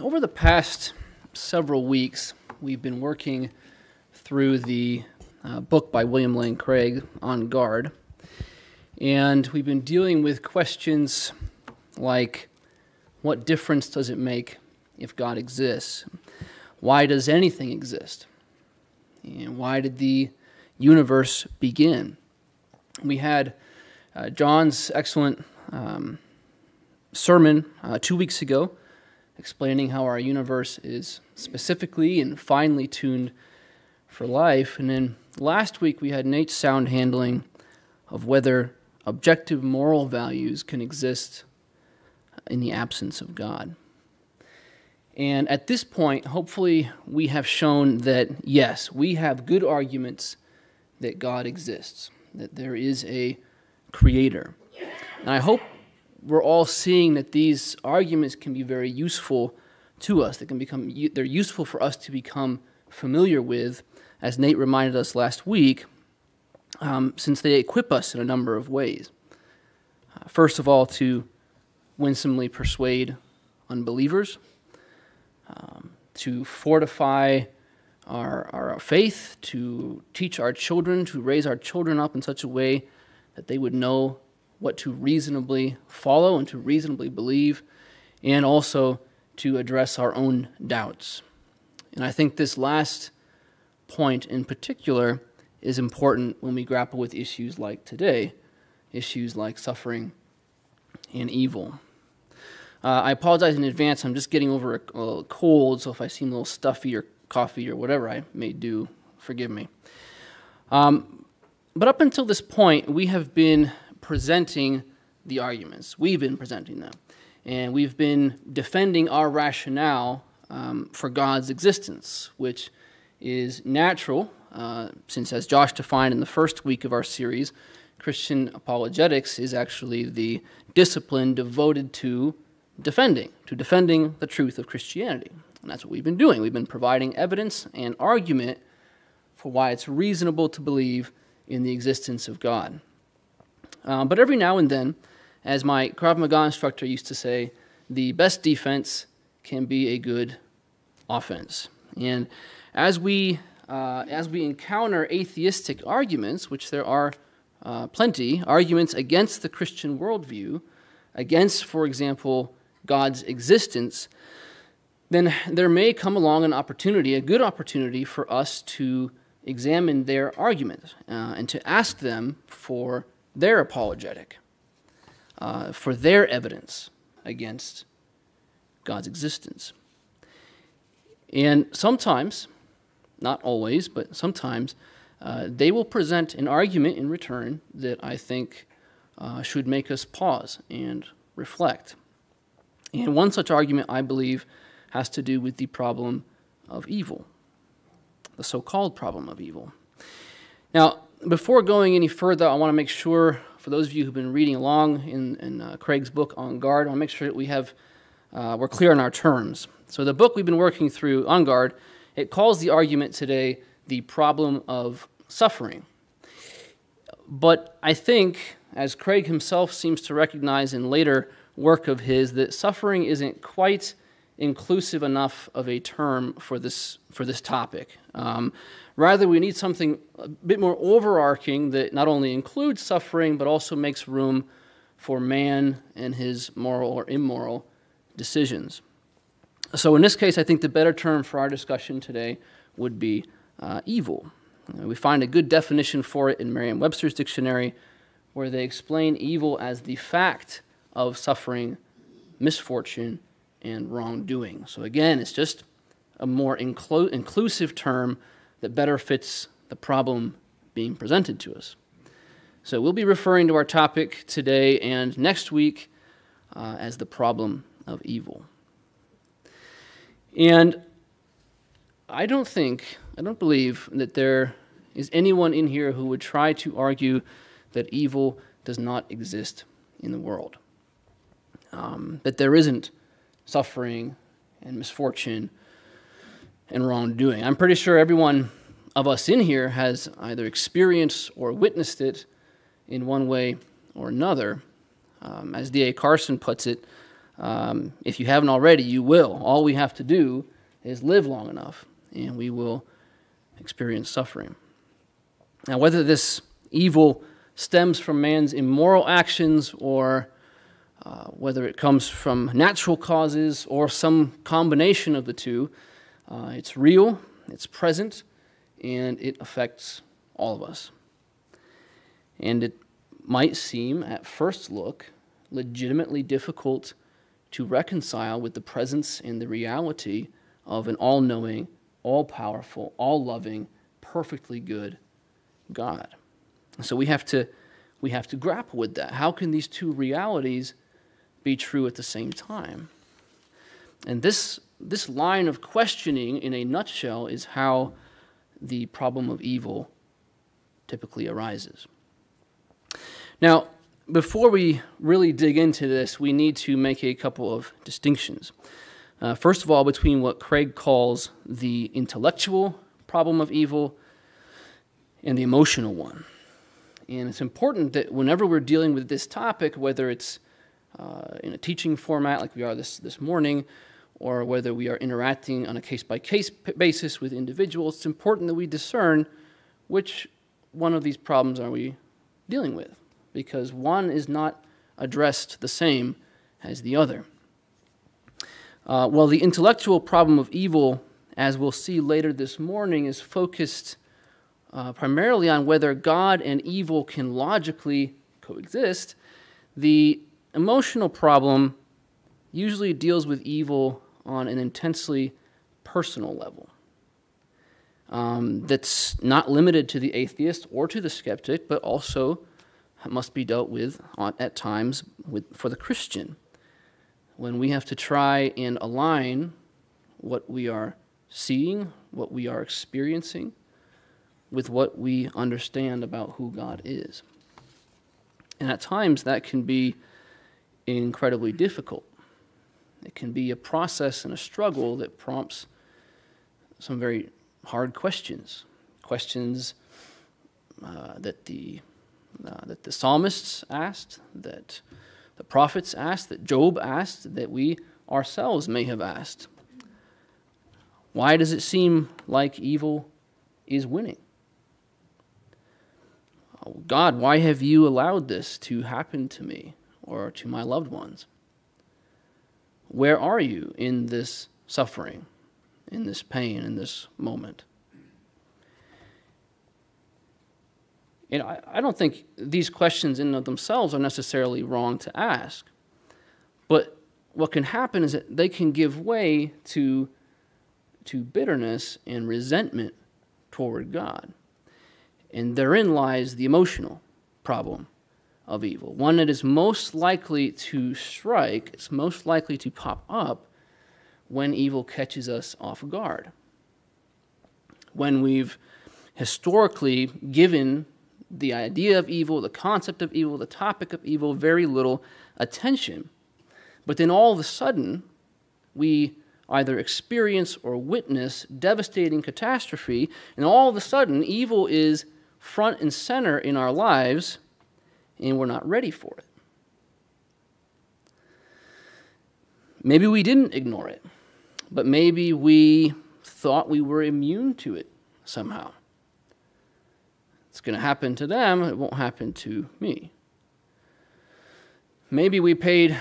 over the past several weeks, we've been working through the uh, book by William Lane Craig, On Guard. And we've been dealing with questions like what difference does it make if God exists? Why does anything exist? And why did the universe begin? We had uh, John's excellent um, sermon uh, two weeks ago explaining how our universe is specifically and finely tuned for life. And then last week we had Nate's sound handling of whether objective moral values can exist in the absence of God. And at this point, hopefully, we have shown that yes, we have good arguments that God exists, that there is a creator. And I hope we're all seeing that these arguments can be very useful to us. They can become they're useful for us to become familiar with, as Nate reminded us last week, um, since they equip us in a number of ways. Uh, first of all, to winsomely persuade unbelievers, um, to fortify our, our faith, to teach our children, to raise our children up in such a way that they would know what to reasonably follow and to reasonably believe, and also to address our own doubts. And I think this last point in particular is important when we grapple with issues like today, issues like suffering and evil. Uh, I apologize in advance. I'm just getting over a, a, cold, so if I seem a little stuffy or coffee or whatever I may do, forgive me. Um, but up until this point, we have been presenting the arguments. We've been presenting them. And we've been defending our rationale um, for God's existence, which is natural, uh, since, as Josh defined in the first week of our series, Christian apologetics is actually the discipline devoted to defending, to defending the truth of Christianity. And that's what we've been doing. We've been providing evidence and argument for why it's reasonable to believe in the existence of God. Um, but every now and then, as my Krav Maga instructor used to say, the best defense can be a good offense. And as we uh, as we encounter atheistic arguments, which there are uh, plenty, arguments against the Christian worldview, against, for example, God's existence, then there may come along an opportunity, a good opportunity for us to examine their argument uh, and to ask them for their apologetic, uh, for their evidence against God's existence. And sometimes, not always, but sometimes, uh, they will present an argument in return that I think uh, should make us pause and reflect. And one such argument, I believe, has to do with the problem of evil, the so called problem of evil. Now, before going any further, I want to make sure, for those of you who've been reading along in, in uh, Craig's book on guard, I want to make sure that we have, uh, we're clear on our terms. So the book we've been working through on guard, it calls the argument today the problem of suffering. But I think, as Craig himself seems to recognize in later work of his, that suffering isn't quite inclusive enough of a term for this, for this topic. Um, Rather, we need something a bit more overarching that not only includes suffering, but also makes room for man and his moral or immoral decisions. So, in this case, I think the better term for our discussion today would be uh, evil. We find a good definition for it in Merriam Webster's dictionary, where they explain evil as the fact of suffering, misfortune, and wrongdoing. So, again, it's just a more inclu- inclusive term that better fits the problem being presented to us. So we'll be referring to our topic today and next week uh, as the problem of evil. And I don't think, I don't believe that there is anyone in here who would try to argue that evil does not exist in the world. Um, that there isn't suffering and misfortune and wrongdoing. I'm pretty sure everyone of us in here has either experienced or witnessed it in one way or another. Um, as D.A. Carson puts it, Um, if you haven't already, you will. All we have to do is live long enough, and we will experience suffering. Now, whether this evil stems from man's immoral actions or uh, whether it comes from natural causes or some combination of the two, uh, it's real, it's present, and it affects all of us. And it might seem, at first look, legitimately difficult to reconcile with the presence and the reality of an all knowing, all powerful, all loving, perfectly good God. So we have to we have to grapple with that. How can these two realities be true at the same time? And this this line of questioning in a nutshell is how the problem of evil typically arises. Now, before we really dig into this, we need to make a couple of distinctions. Uh, first of all, between what Craig calls the intellectual problem of evil and the emotional one. And it's important that whenever we're dealing with this topic, whether it's uh, in a teaching format like we are this, this morning, or whether we are interacting on a case by case basis with individuals, it's important that we discern which one of these problems are we dealing with, because one is not addressed the same as the other. Uh, well, the intellectual problem of evil, as we'll see later this morning, is focused uh, primarily on whether God and evil can logically coexist. The emotional problem usually deals with evil on an intensely personal level. Um, that's not limited to the atheist or to the skeptic, but also must be dealt with at times with, for the Christian. When we have to try and align what we are seeing, what we are experiencing, with what we understand about who God is. And at times that can be incredibly difficult. It can be a process and a struggle that prompts some very hard questions, questions uh, that the uh, that the psalmists asked, that the prophets asked, that Job asked, that we ourselves may have asked. Why does it seem like evil is winning? Oh, God, why have you allowed this to happen to me or to my loved ones? Where are you in this suffering, in this pain, in this moment? And I, I don't think these questions in of themselves are necessarily wrong to ask. But what can happen is that they can give way to, to bitterness and resentment toward God. And therein lies the emotional problem of evil. One that is most likely to strike, it's most likely to pop up when evil catches us off guard. When we've historically given the idea of evil, the concept of evil, the topic of evil very little attention. But then all of a sudden, we either experience or witness devastating catastrophe, and all of a sudden, evil is front and center in our lives, and we're not ready for it. Maybe we didn't ignore it, but maybe we thought we were immune to it somehow. It's going to happen to them, it won't happen to me. Maybe we paid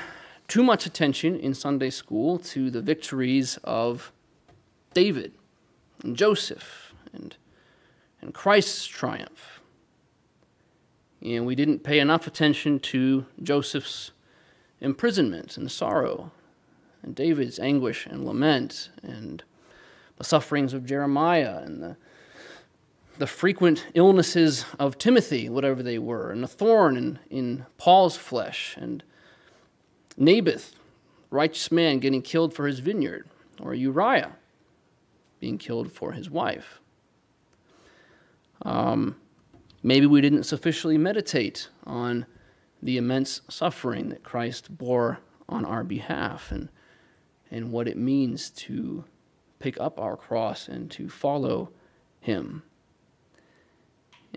too much attention in Sunday school to the victories of David and Joseph and and Christ's triumph. And we didn't pay enough attention to Joseph's imprisonment and sorrow, and David's anguish and lament, and the sufferings of Jeremiah, and the, the frequent illnesses of Timothy, whatever they were, and the thorn in, in Paul's flesh, and Naboth, righteous man, getting killed for his vineyard, or Uriah being killed for his wife. Um, maybe we didn't sufficiently meditate on the immense suffering that Christ bore on our behalf and, and what it means to pick up our cross and to follow Him.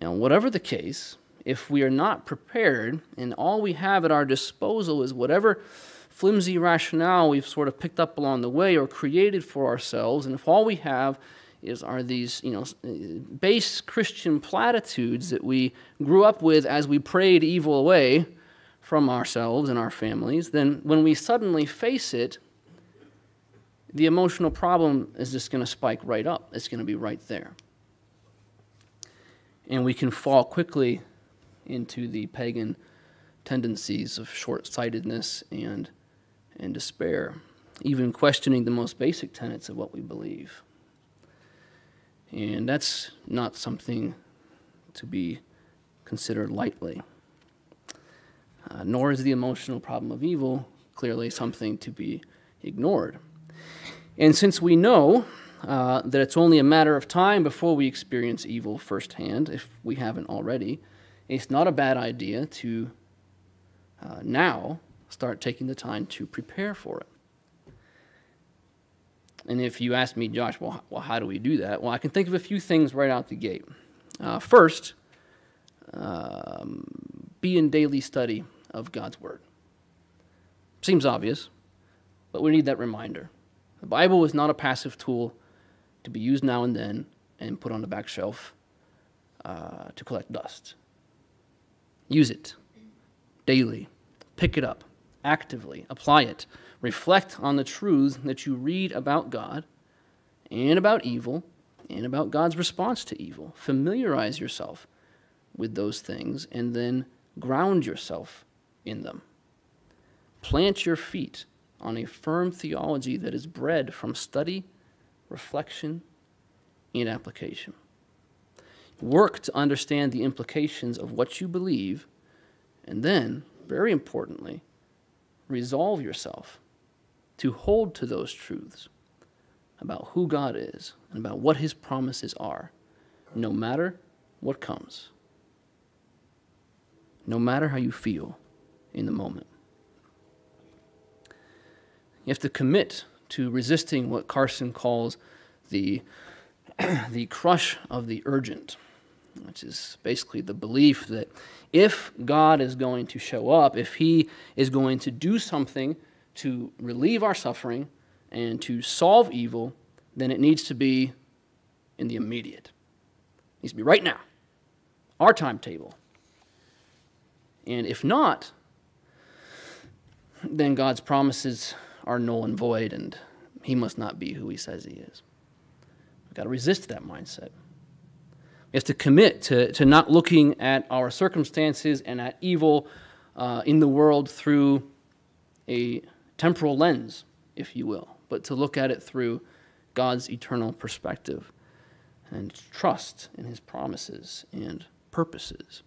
Know, whatever the case, if we are not prepared and all we have at our disposal is whatever flimsy rationale we've sort of picked up along the way or created for ourselves, and if all we have is are these you know uh, base Christian platitudes that we grew up with as we prayed evil away from ourselves and our families, then when we suddenly face it, the emotional problem is just going to spike right up. It's going to be right there. And we can fall quickly into the pagan tendencies of short sightedness and, and despair, even questioning the most basic tenets of what we believe. And that's not something to be considered lightly. Uh, nor is the emotional problem of evil clearly something to be ignored. And since we know uh, that it's only a matter of time before we experience evil firsthand, if we haven't already, it's not a bad idea to uh, now start taking the time to prepare for it. And if you ask me, Josh, well, well, how do we do that? Well, I can think of a few things right out the gate. Uh, first, um, be in daily study of God's Word. Seems obvious, but we need that reminder. The Bible is not a passive tool to be used now and then and put on the back shelf uh, to collect dust. Use it daily. Pick it up actively. Apply it. Reflect on the truths that you read about God and about evil and about God's response to evil. Familiarize yourself with those things and then ground yourself in them. Plant your feet on a firm theology that is bred from study, reflection, and application. Work to understand the implications of what you believe, and then, very importantly, resolve yourself to hold to those truths about who God is and about what His promises are, no matter what comes, no matter how you feel in the moment. You have to commit to resisting what Carson calls the, the crush of the urgent, which is basically the belief that if God is going to show up, if He is going to do something to relieve our suffering and to solve evil, then it needs to be in the immediate. It needs to be right now, our timetable. And if not, then God's promises are null and void, and he must not be who he says he is. We've got to resist that mindset. We have to commit to, to not looking at our circumstances and at evil uh, in the world through a temporal lens, if you will, but to look at it through God's eternal perspective and trust in his promises and purposes.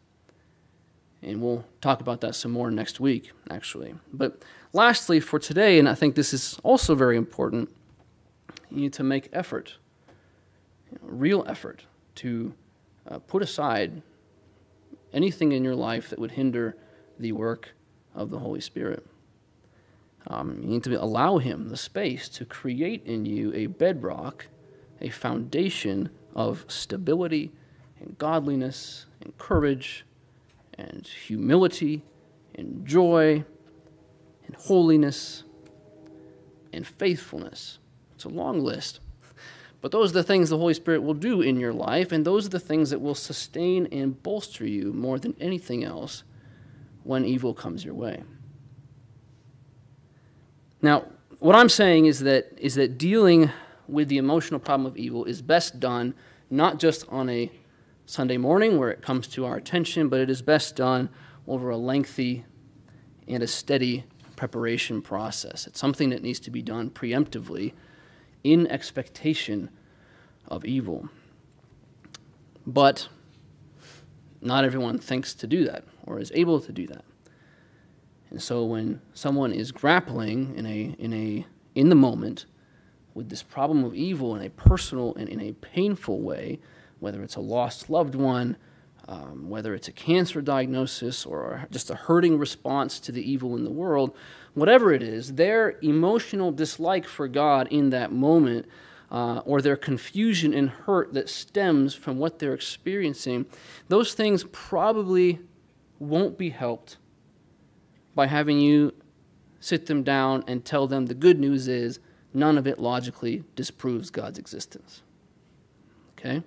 And we'll talk about that some more next week, actually. But lastly, for today, and I think this is also very important, you need to make effort, you know, real effort, to uh, put aside anything in your life that would hinder the work of the Holy Spirit. Um, you need to allow Him the space to create in you a bedrock, a foundation of stability and godliness and courage and humility and joy and holiness and faithfulness. It's a long list. But those are the things the Holy Spirit will do in your life, and those are the things that will sustain and bolster you more than anything else when evil comes your way. Now, what I'm saying is that, is that dealing with the emotional problem of evil is best done not just on a Sunday morning where it comes to our attention, but it is best done over a lengthy and a steady preparation process. It's something that needs to be done preemptively in expectation of evil. But not everyone thinks to do that or is able to do that. And so when someone is grappling in a in a in the moment with this problem of evil in a personal and in a painful way, whether it's a lost loved one, um, whether it's a cancer diagnosis or just a hurting response to the evil in the world, whatever it is, their emotional dislike for God in that moment uh, or their confusion and hurt that stems from what they're experiencing, those things probably won't be helped by having you sit them down, and tell them the good news is none of it logically disproves God's existence. Okay?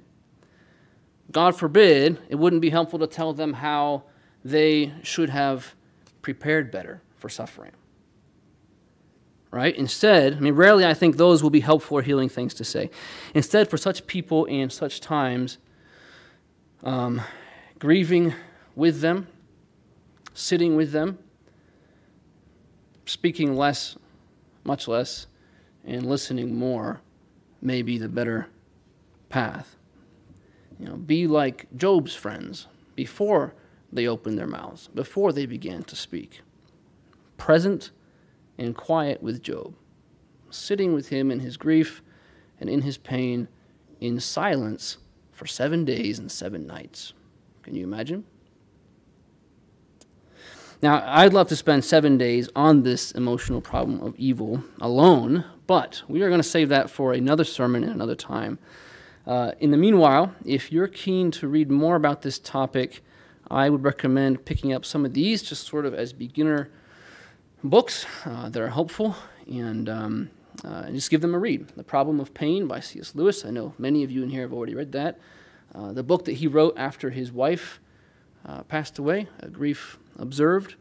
God forbid, it wouldn't be helpful to tell them how they should have prepared better for suffering. Right? Instead, I mean, rarely I think those will be helpful or healing things to say. Instead, for such people in such times, um, grieving with them, sitting with them, speaking less, much less, and listening more may be the better path. You know, be like Job's friends before they opened their mouths, before they began to speak. Present and quiet with Job, sitting with him in his grief and in his pain in silence for seven days and seven nights. Can you imagine? Now, I'd love to spend seven days on this emotional problem of evil alone, but we are going to save that for another sermon in another time. Uh, in the meanwhile, if you're keen to read more about this topic, I would recommend picking up some of these just sort of as beginner books uh, that are helpful and um, uh, just give them a read. The Problem of Pain by C.S. Lewis. I know many of you in here have already read that. Uh, the book that he wrote after his wife uh, passed away, a Grief Observed,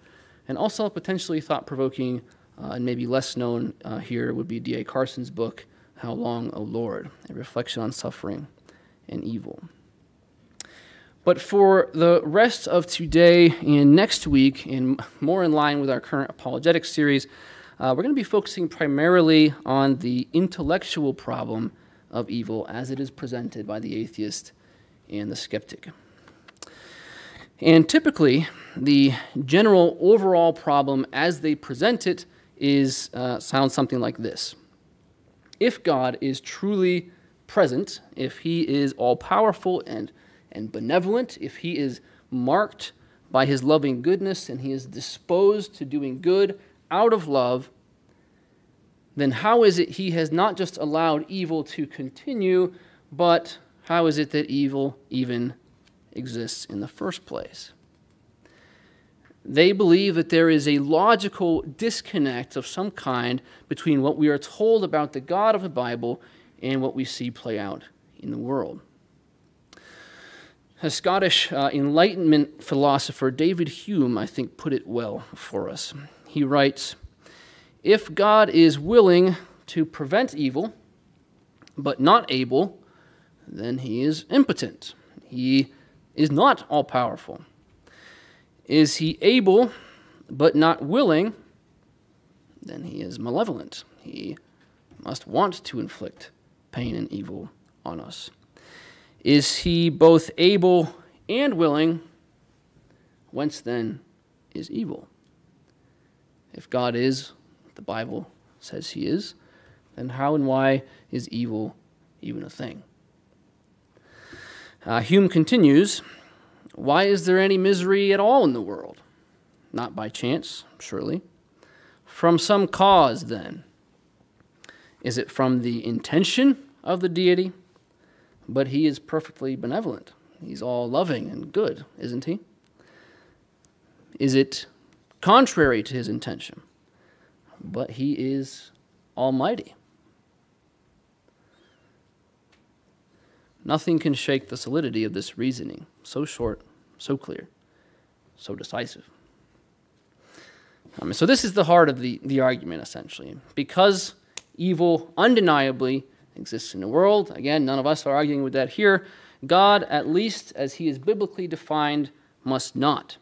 and also potentially thought provoking uh, and maybe less known uh, here would be D.A. Carson's book, How Long, O Lord? A Reflection on Suffering and Evil. But for the rest of today and next week, and more in line with our current apologetics series, uh, we're going to be focusing primarily on the intellectual problem of evil as it is presented by the atheist and the skeptic. And typically, the general overall problem as they present it is uh, sounds something like this. If God is truly present, if he is all powerful and, and benevolent, if he is marked by his loving goodness and he is disposed to doing good out of love, then how is it he has not just allowed evil to continue, but how is it that evil even exists in the first place? They believe that there is a logical disconnect of some kind between what we are told about the God of the Bible and what we see play out in the world. A Scottish uh, Enlightenment philosopher, David Hume, I think, put it well for us. He writes If God is willing to prevent evil, but not able, then he is impotent. He is not all powerful. Is he able but not willing? Then he is malevolent. He must want to inflict pain and evil on us. Is he both able and willing? Whence then is evil? If God is, the Bible says he is, then how and why is evil even a thing? Uh, Hume continues why is there any misery at all in the world? Not by chance, surely. From some cause, then. Is it from the intention of the deity? But he is perfectly benevolent. He's all loving and good, isn't he? Is it contrary to his intention? But he is almighty. Nothing can shake the solidity of this reasoning, so short so clear, so decisive. Um, so, this is the heart of the, the argument, essentially. Because evil undeniably exists in the world, again, none of us are arguing with that here, God, at least as he is biblically defined, must not.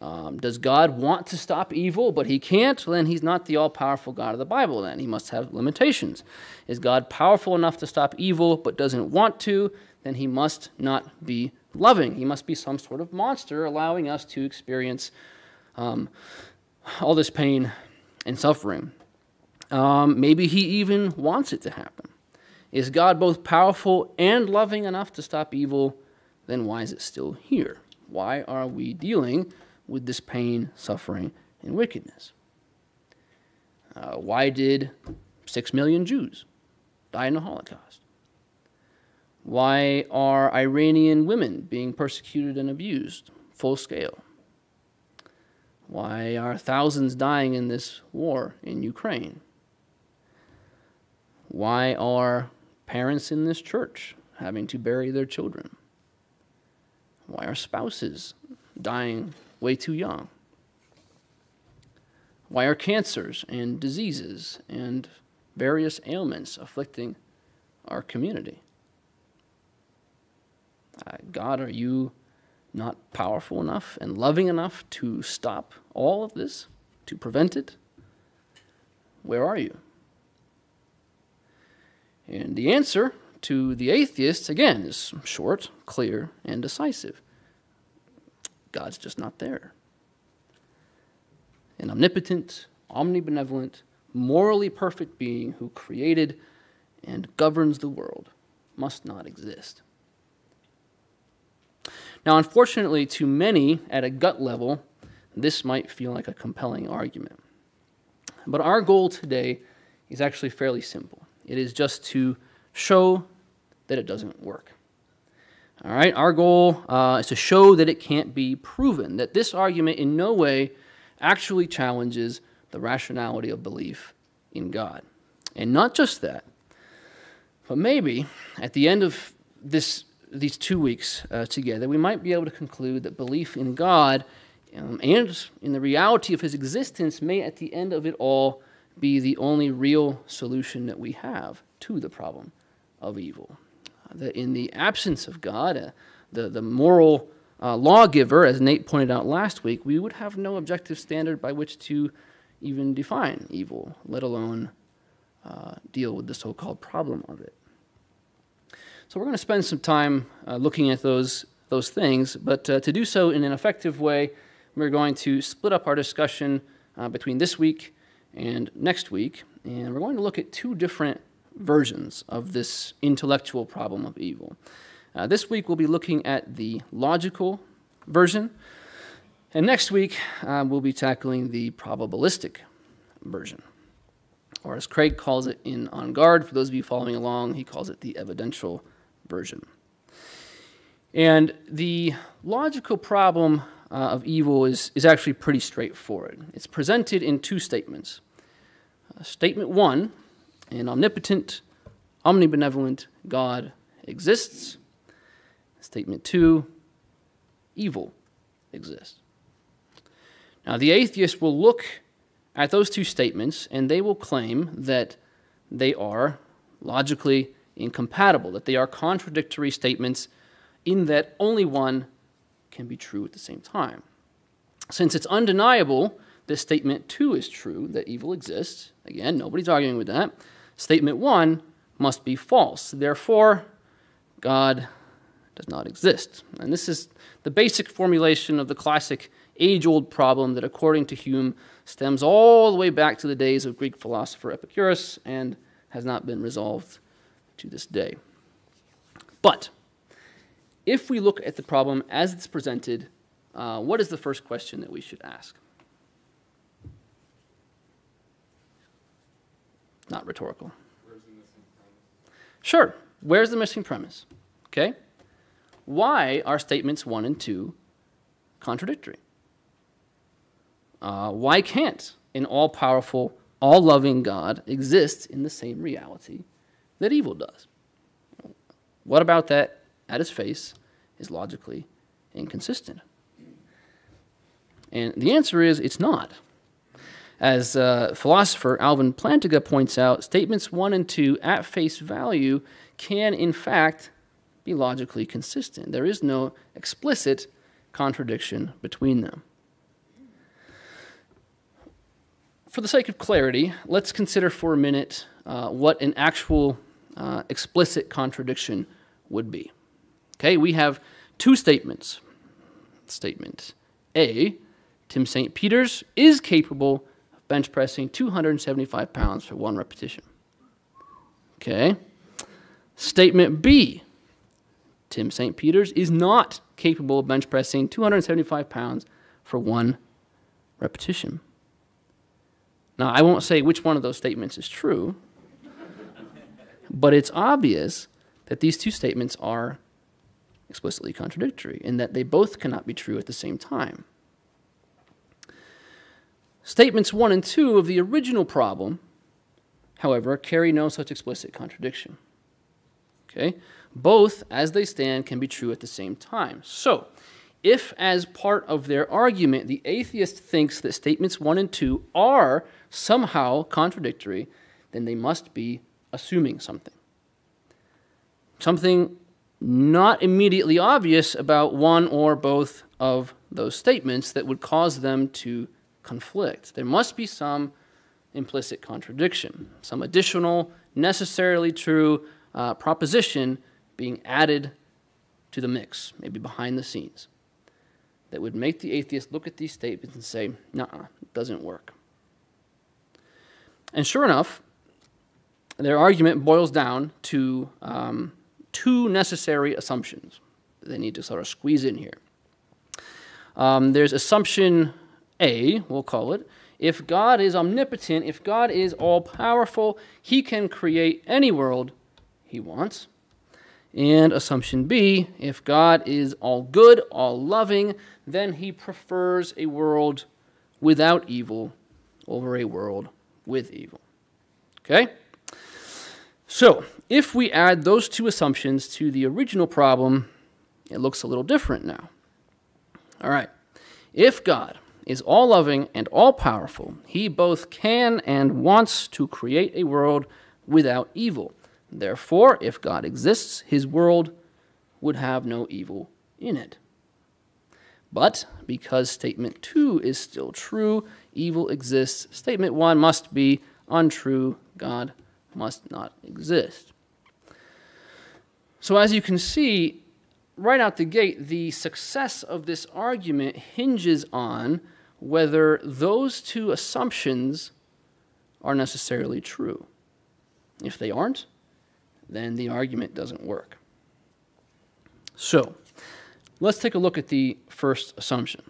Um, does God want to stop evil, but he can't? Then he's not the all powerful God of the Bible, then. He must have limitations. Is God powerful enough to stop evil, but doesn't want to? Then he must not be loving. He must be some sort of monster, allowing us to experience um, all this pain and suffering. Um, maybe he even wants it to happen. Is God both powerful and loving enough to stop evil? Then why is it still here? Why are we dealing with this pain, suffering, and wickedness? Uh, why did six million Jews die in the Holocaust? Why are Iranian women being persecuted and abused full scale? Why are thousands dying in this war in Ukraine? Why are parents in this church having to bury their children? Why are spouses dying way too young? Why are cancers and diseases and various ailments afflicting our community? Uh, God, are you not powerful enough and loving enough to stop all of this, to prevent it? Where are you? And the answer to the atheists, again, is short, clear, and decisive God's just not there. An omnipotent, omnibenevolent, morally perfect being who created and governs the world must not exist. Now, unfortunately, to many at a gut level, this might feel like a compelling argument. But our goal today is actually fairly simple it is just to show that it doesn't work. All right, our goal uh, is to show that it can't be proven, that this argument in no way actually challenges the rationality of belief in God. And not just that, but maybe at the end of this these two weeks uh, together, we might be able to conclude that belief in God um, and in the reality of his existence may, at the end of it all, be the only real solution that we have to the problem of evil. That in the absence of God, uh, the, the moral uh, lawgiver, as Nate pointed out last week, we would have no objective standard by which to even define evil, let alone uh, deal with the so called problem of it. So we're going to spend some time uh, looking at those, those things, but uh, to do so in an effective way, we're going to split up our discussion uh, between this week and next week, and we're going to look at two different versions of this intellectual problem of evil. Uh, this week we'll be looking at the logical version, and next week uh, we'll be tackling the probabilistic version or as Craig calls it in On Guard, for those of you following along, he calls it the evidential version. And the logical problem uh, of evil is, is actually pretty straightforward. It's presented in two statements. Uh, statement one an omnipotent, omnibenevolent God exists. Statement two evil exists. Now, the atheist will look at those two statements and they will claim that they are logically incompatible, that they are contradictory statements in that only one can be true at the same time. Since it's undeniable this statement two is true, that evil exists, again, nobody's arguing with that, statement one must be false. Therefore, God does not exist. And this is the basic formulation of the classic age old problem that, according to Hume, stems all the way back to the days of Greek philosopher Epicurus and has not been resolved to this day. But if we look at the problem as it's presented, uh, what is the first question that we should ask? Not rhetorical. Sure. Where's the missing premise? Okay. Why are statements one and two contradictory? Uh, why can't an all powerful, all loving God exist in the same reality that evil does. What about that at its face is logically inconsistent? And the answer is it's not. As uh, philosopher Alvin Plantinga points out, statements 1 and 2 at face value can, in fact, be logically consistent. There is no explicit contradiction between them. For the sake of clarity, let's consider for a minute uh, what an actual uh, explicit contradiction would be. Okay, we have two statements. Statement A Tim St. Peter's is capable bench pressing 275 pounds for one repetition. Okay. Statement B Tim St. Peter's is not capable of bench pressing 275 pounds for one repetition. Now, I won't say which one of those statements is true, but it's obvious that these two statements are explicitly contradictory and that they both cannot be true at the same time. Statements 1 and 2 of the original problem, however, carry no such explicit contradiction. Okay? Both, as they stand, can be true at the same time. So, if as part of their argument the atheist thinks that statements 1 and 2 are somehow contradictory, then they must be assuming something. Something not immediately obvious about one or both of those statements that would cause them to conflict. There must be some implicit contradiction, some additional, necessarily true uh, proposition being added to the mix, maybe behind the scenes, that would make the atheist look at these statements and say, nah, it doesn't work. And sure enough, their argument boils down to um, two necessary assumptions that they need to sort of squeeze in here. Um, there's assumption A, we'll call it. If God is omnipotent, if God is all powerful, he can create any world he wants. And assumption B, if God is all good, all loving, then he prefers a world without evil over a world with evil. Okay? So, if we add those two assumptions to the original problem, it looks a little different now. All right. If God is all loving and all powerful, he both can and wants to create a world without evil. Therefore, if God exists, his world would have no evil in it. But because statement 2 is still true, evil exists, statement 1 must be untrue, God must not exist. So, as you can see, right out the gate, the success of this argument hinges on whether those two assumptions are necessarily true. If they aren't, then the argument doesn't work. So, let's take a look at the first assumption.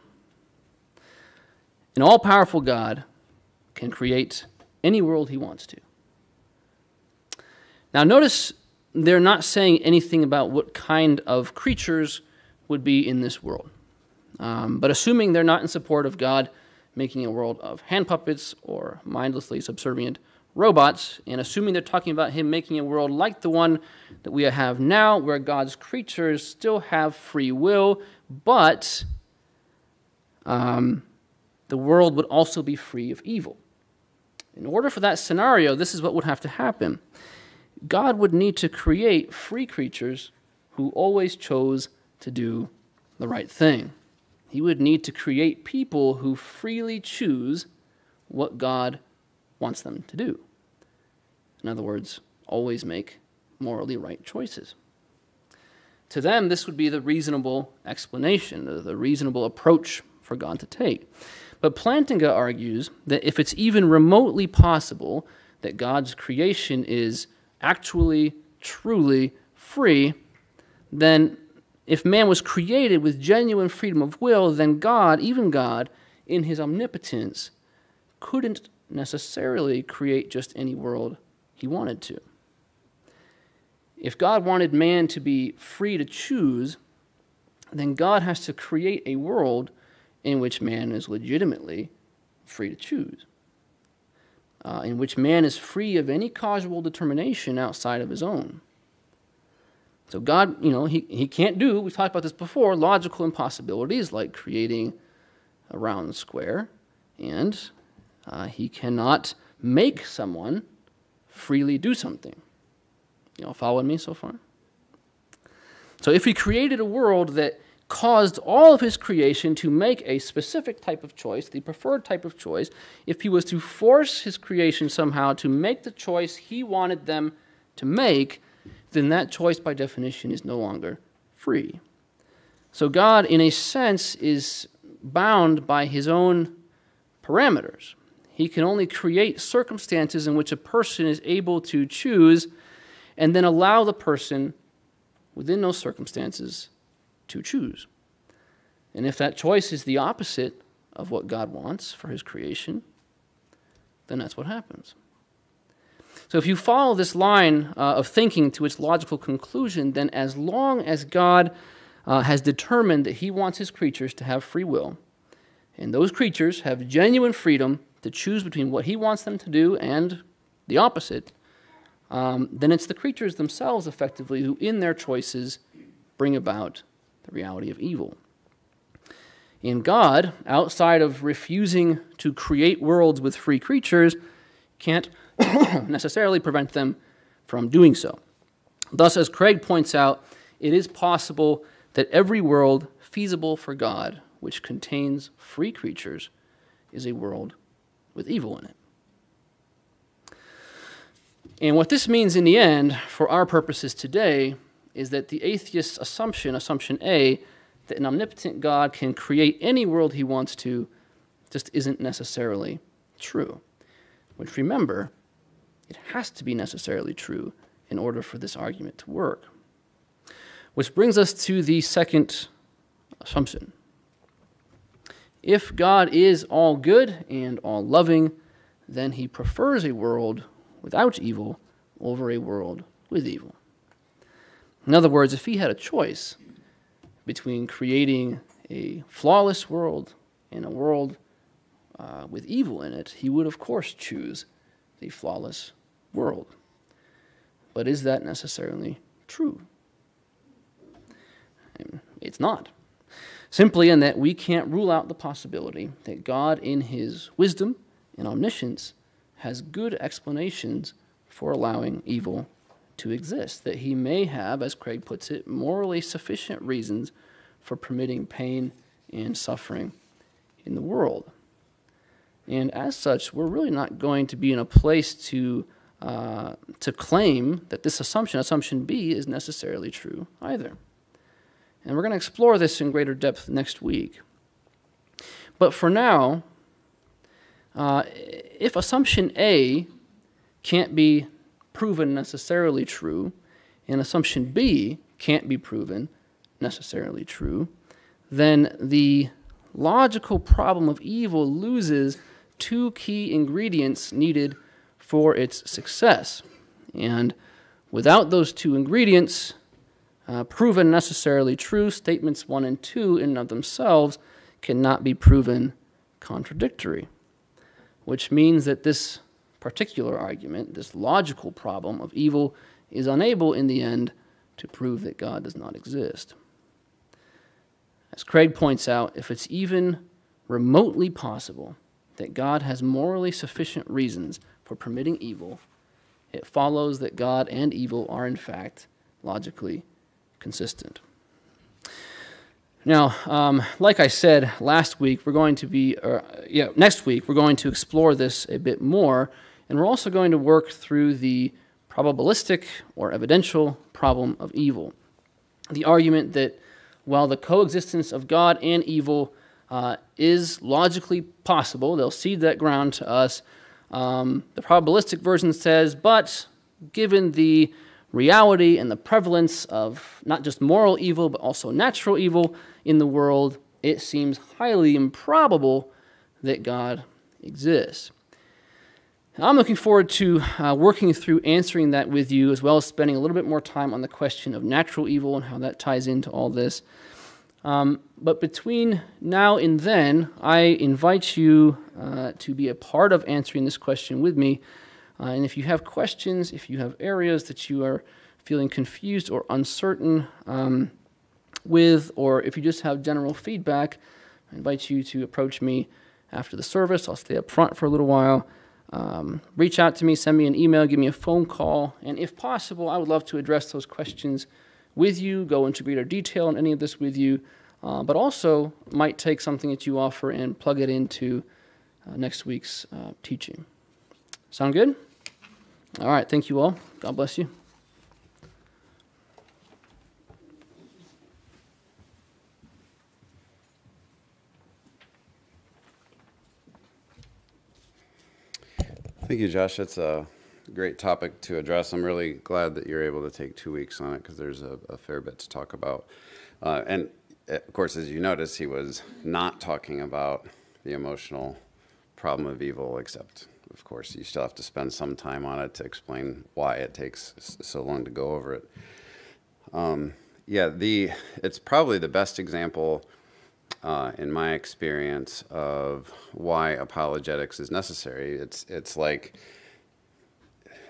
An all powerful God can create any world he wants to. Now, notice they're not saying anything about what kind of creatures would be in this world. Um, but assuming they're not in support of God making a world of hand puppets or mindlessly subservient robots, and assuming they're talking about Him making a world like the one that we have now, where God's creatures still have free will, but um, the world would also be free of evil. In order for that scenario, this is what would have to happen. God would need to create free creatures who always chose to do the right thing. He would need to create people who freely choose what God wants them to do. In other words, always make morally right choices. To them, this would be the reasonable explanation, the reasonable approach for God to take. But Plantinga argues that if it's even remotely possible that God's creation is actually, truly free, then if man was created with genuine freedom of will, then God, even God, in his omnipotence, couldn't necessarily create just any world he wanted to. If God wanted man to be free to choose, then God has to create a world in which man is legitimately free to choose uh, in which man is free of any causal determination outside of his own. So God, you know, he, he can't do, we've talked about this before, logical impossibilities like creating a round square, and uh, he cannot make someone freely do something. You all following me so far? So if he created a world that caused all of his creation to make a specific type of choice, the preferred type of choice, if he was to force his creation somehow to make the choice he wanted them to make, then that choice by definition is no longer free. So God, in a sense, is bound by his own parameters. He can only create circumstances in which a person is able to choose and then allow the person within those circumstances to choose. And if that choice is the opposite of what God wants for his creation, then that's what happens. So if you follow this line uh, of thinking to its logical conclusion, then as long as God uh, has determined that he wants his creatures to have free will, and those creatures have genuine freedom to choose between what he wants them to do and the opposite, um, then it's the creatures themselves effectively who, in their choices, bring about the reality of evil. In God, outside of refusing to create worlds with free creatures, can't necessarily prevent them from doing so. Thus, as Craig points out, it is possible that every world feasible for God, which contains free creatures, is a world with evil in it. And what this means in the end, for our purposes today, is that the atheist's assumption, assumption A, that an omnipotent God can create any world he wants to, just isn't necessarily true. Which, remember, it has to be necessarily true in order for this argument to work. Which brings us to the second assumption. If God is all good and all loving, then he prefers a world without evil over a world with evil. In other words, if he had a choice between creating a flawless world and a world uh, with evil in it, he would, of course, choose the flawless world. But is that necessarily true? Um, it's not. Simply in that we can't rule out the possibility that God, in his wisdom and omniscience, has good explanations for allowing evil to exist, that he may have, as Craig puts it, morally sufficient reasons for permitting pain and suffering in the world. And as such, we're really not going to be in a place to, uh, to claim that this assumption, assumption B, is necessarily true either. And we're going to explore this in greater depth next week. But for now, uh, if assumption A can't be proven necessarily true, and assumption B can't be proven necessarily true, then the logical problem of evil loses two key ingredients needed for its success. And without those two ingredients, uh, proven necessarily true, statements 1 and 2 in and of themselves cannot be proven contradictory, which means that this particular argument, this logical problem of evil, is unable in the end to prove that God does not exist. As Craig points out, if it's even remotely possible that God has morally sufficient reasons for permitting evil, it follows that God and evil are in fact logically consistent. Now, um, like I said last week, we're going to be, uh, yeah, next week, we're going to explore this a bit more and we're also going to work through the probabilistic or evidential problem of evil. The argument that while the coexistence of God and evil uh, is logically possible, they'll cede that ground to us. Um, the probabilistic version says, but given the reality and the prevalence of not just moral evil, but also natural evil in the world, it seems highly improbable that God exists. I'm looking forward to uh, working through answering that with you, as well as spending a little bit more time on the question of natural evil and how that ties into all this. Um, but between now and then, I invite you uh, to be a part of answering this question with me. Uh, and if you have questions, if you have areas that you are feeling confused or uncertain um, with, or if you just have general feedback, I invite you to approach me after the service. I'll stay up front for a little while um, reach out to me, send me an email, give me a phone call, and if possible, I would love to address those questions with you, go into greater detail on any of this with you, uh, but also might take something that you offer and plug it into uh, next week's uh, teaching. Sound good? All right, thank you all. God bless you. Thank you, Josh. It's a great topic to address. I'm really glad that you're able to take two weeks on it because there's a, a, fair bit to talk about. Uh, and of course, as you notice, he was not talking about the emotional problem of evil, except, of course, you still have to spend some time on it to explain why it takes so long to go over it. Um, yeah, the it's probably the best example uh, in my experience, of why apologetics is necessary. It's it's like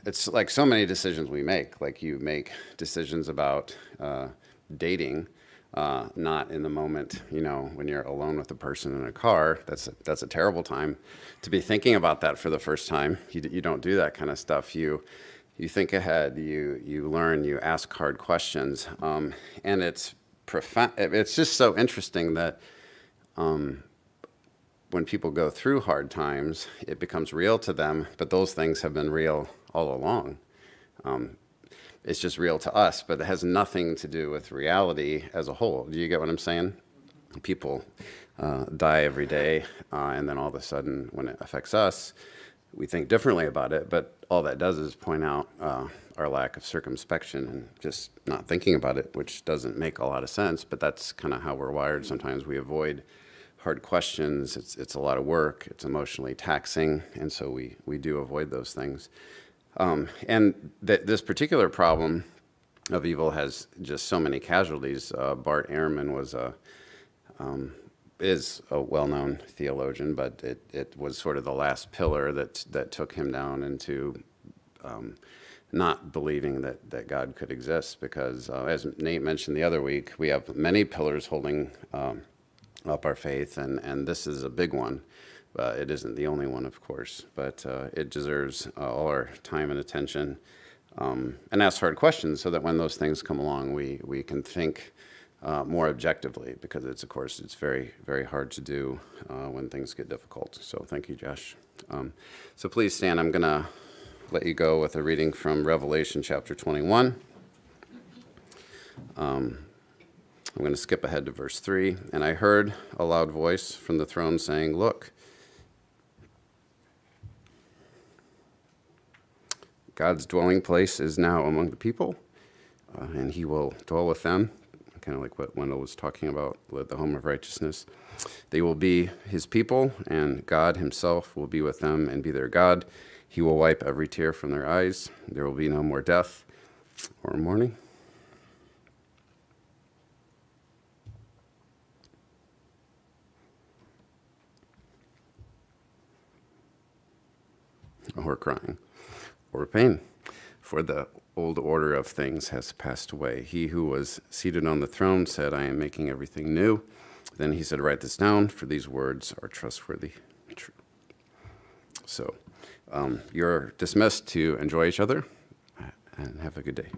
it's like so many decisions we make. Like you make decisions about uh, dating, uh, not in the moment. You know, when you're alone with a person in a car, that's a, that's a terrible time to be thinking about that for the first time. You you don't do that kind of stuff. You you think ahead. You you learn. You ask hard questions, um, and it's profound. It's just so interesting that when people go through hard times, it becomes real to them, but those things have been real all along. Um, it's just real to us, but it has nothing to do with reality as a whole. Do you get what I'm saying? People uh, die every day, uh, and then all of a sudden, when it affects us, we think differently about it, but all that does is point out uh, our lack of circumspection and just not thinking about it, which doesn't make a lot of sense, but that's kind of how we're wired. Sometimes we avoid hard questions. It's, it's a lot of work. It's emotionally taxing, and so we, we do avoid those things. Um, and th- this particular problem of evil has just so many casualties. Uh, Bart Ehrman was a is a well-known theologian, but it, it was sort of the last pillar that that took him down into um, not believing that, that God could exist. Because uh, as Nate mentioned the other week, we have many pillars holding um, up our faith, and, and this is a big one. Uh, it isn't the only one, of course, but uh, it deserves uh, all our time and attention. Um, and ask hard questions so that when those things come along, we, we can think uh, more objectively because it's, of course, it's very, very hard to do uh, when things get difficult. So thank you, Josh. Um, so please stand. I'm going to let you go with a reading from Revelation chapter 21. Um, I'm going to skip ahead to verse 3. And I heard a loud voice from the throne saying, Look, God's dwelling place is now among the people, uh, and he will dwell with them, kind of like what Wendell was talking about, the home of righteousness. They will be his people, and God himself will be with them and be their God. He will wipe every tear from their eyes. There will be no more death or mourning. Or crying or pain, for the old order of things has passed away. He who was seated on the throne said, I am making everything new. Then he said, Write this down, for these words are trustworthy and true. So um, you're dismissed to enjoy each other and have a good day.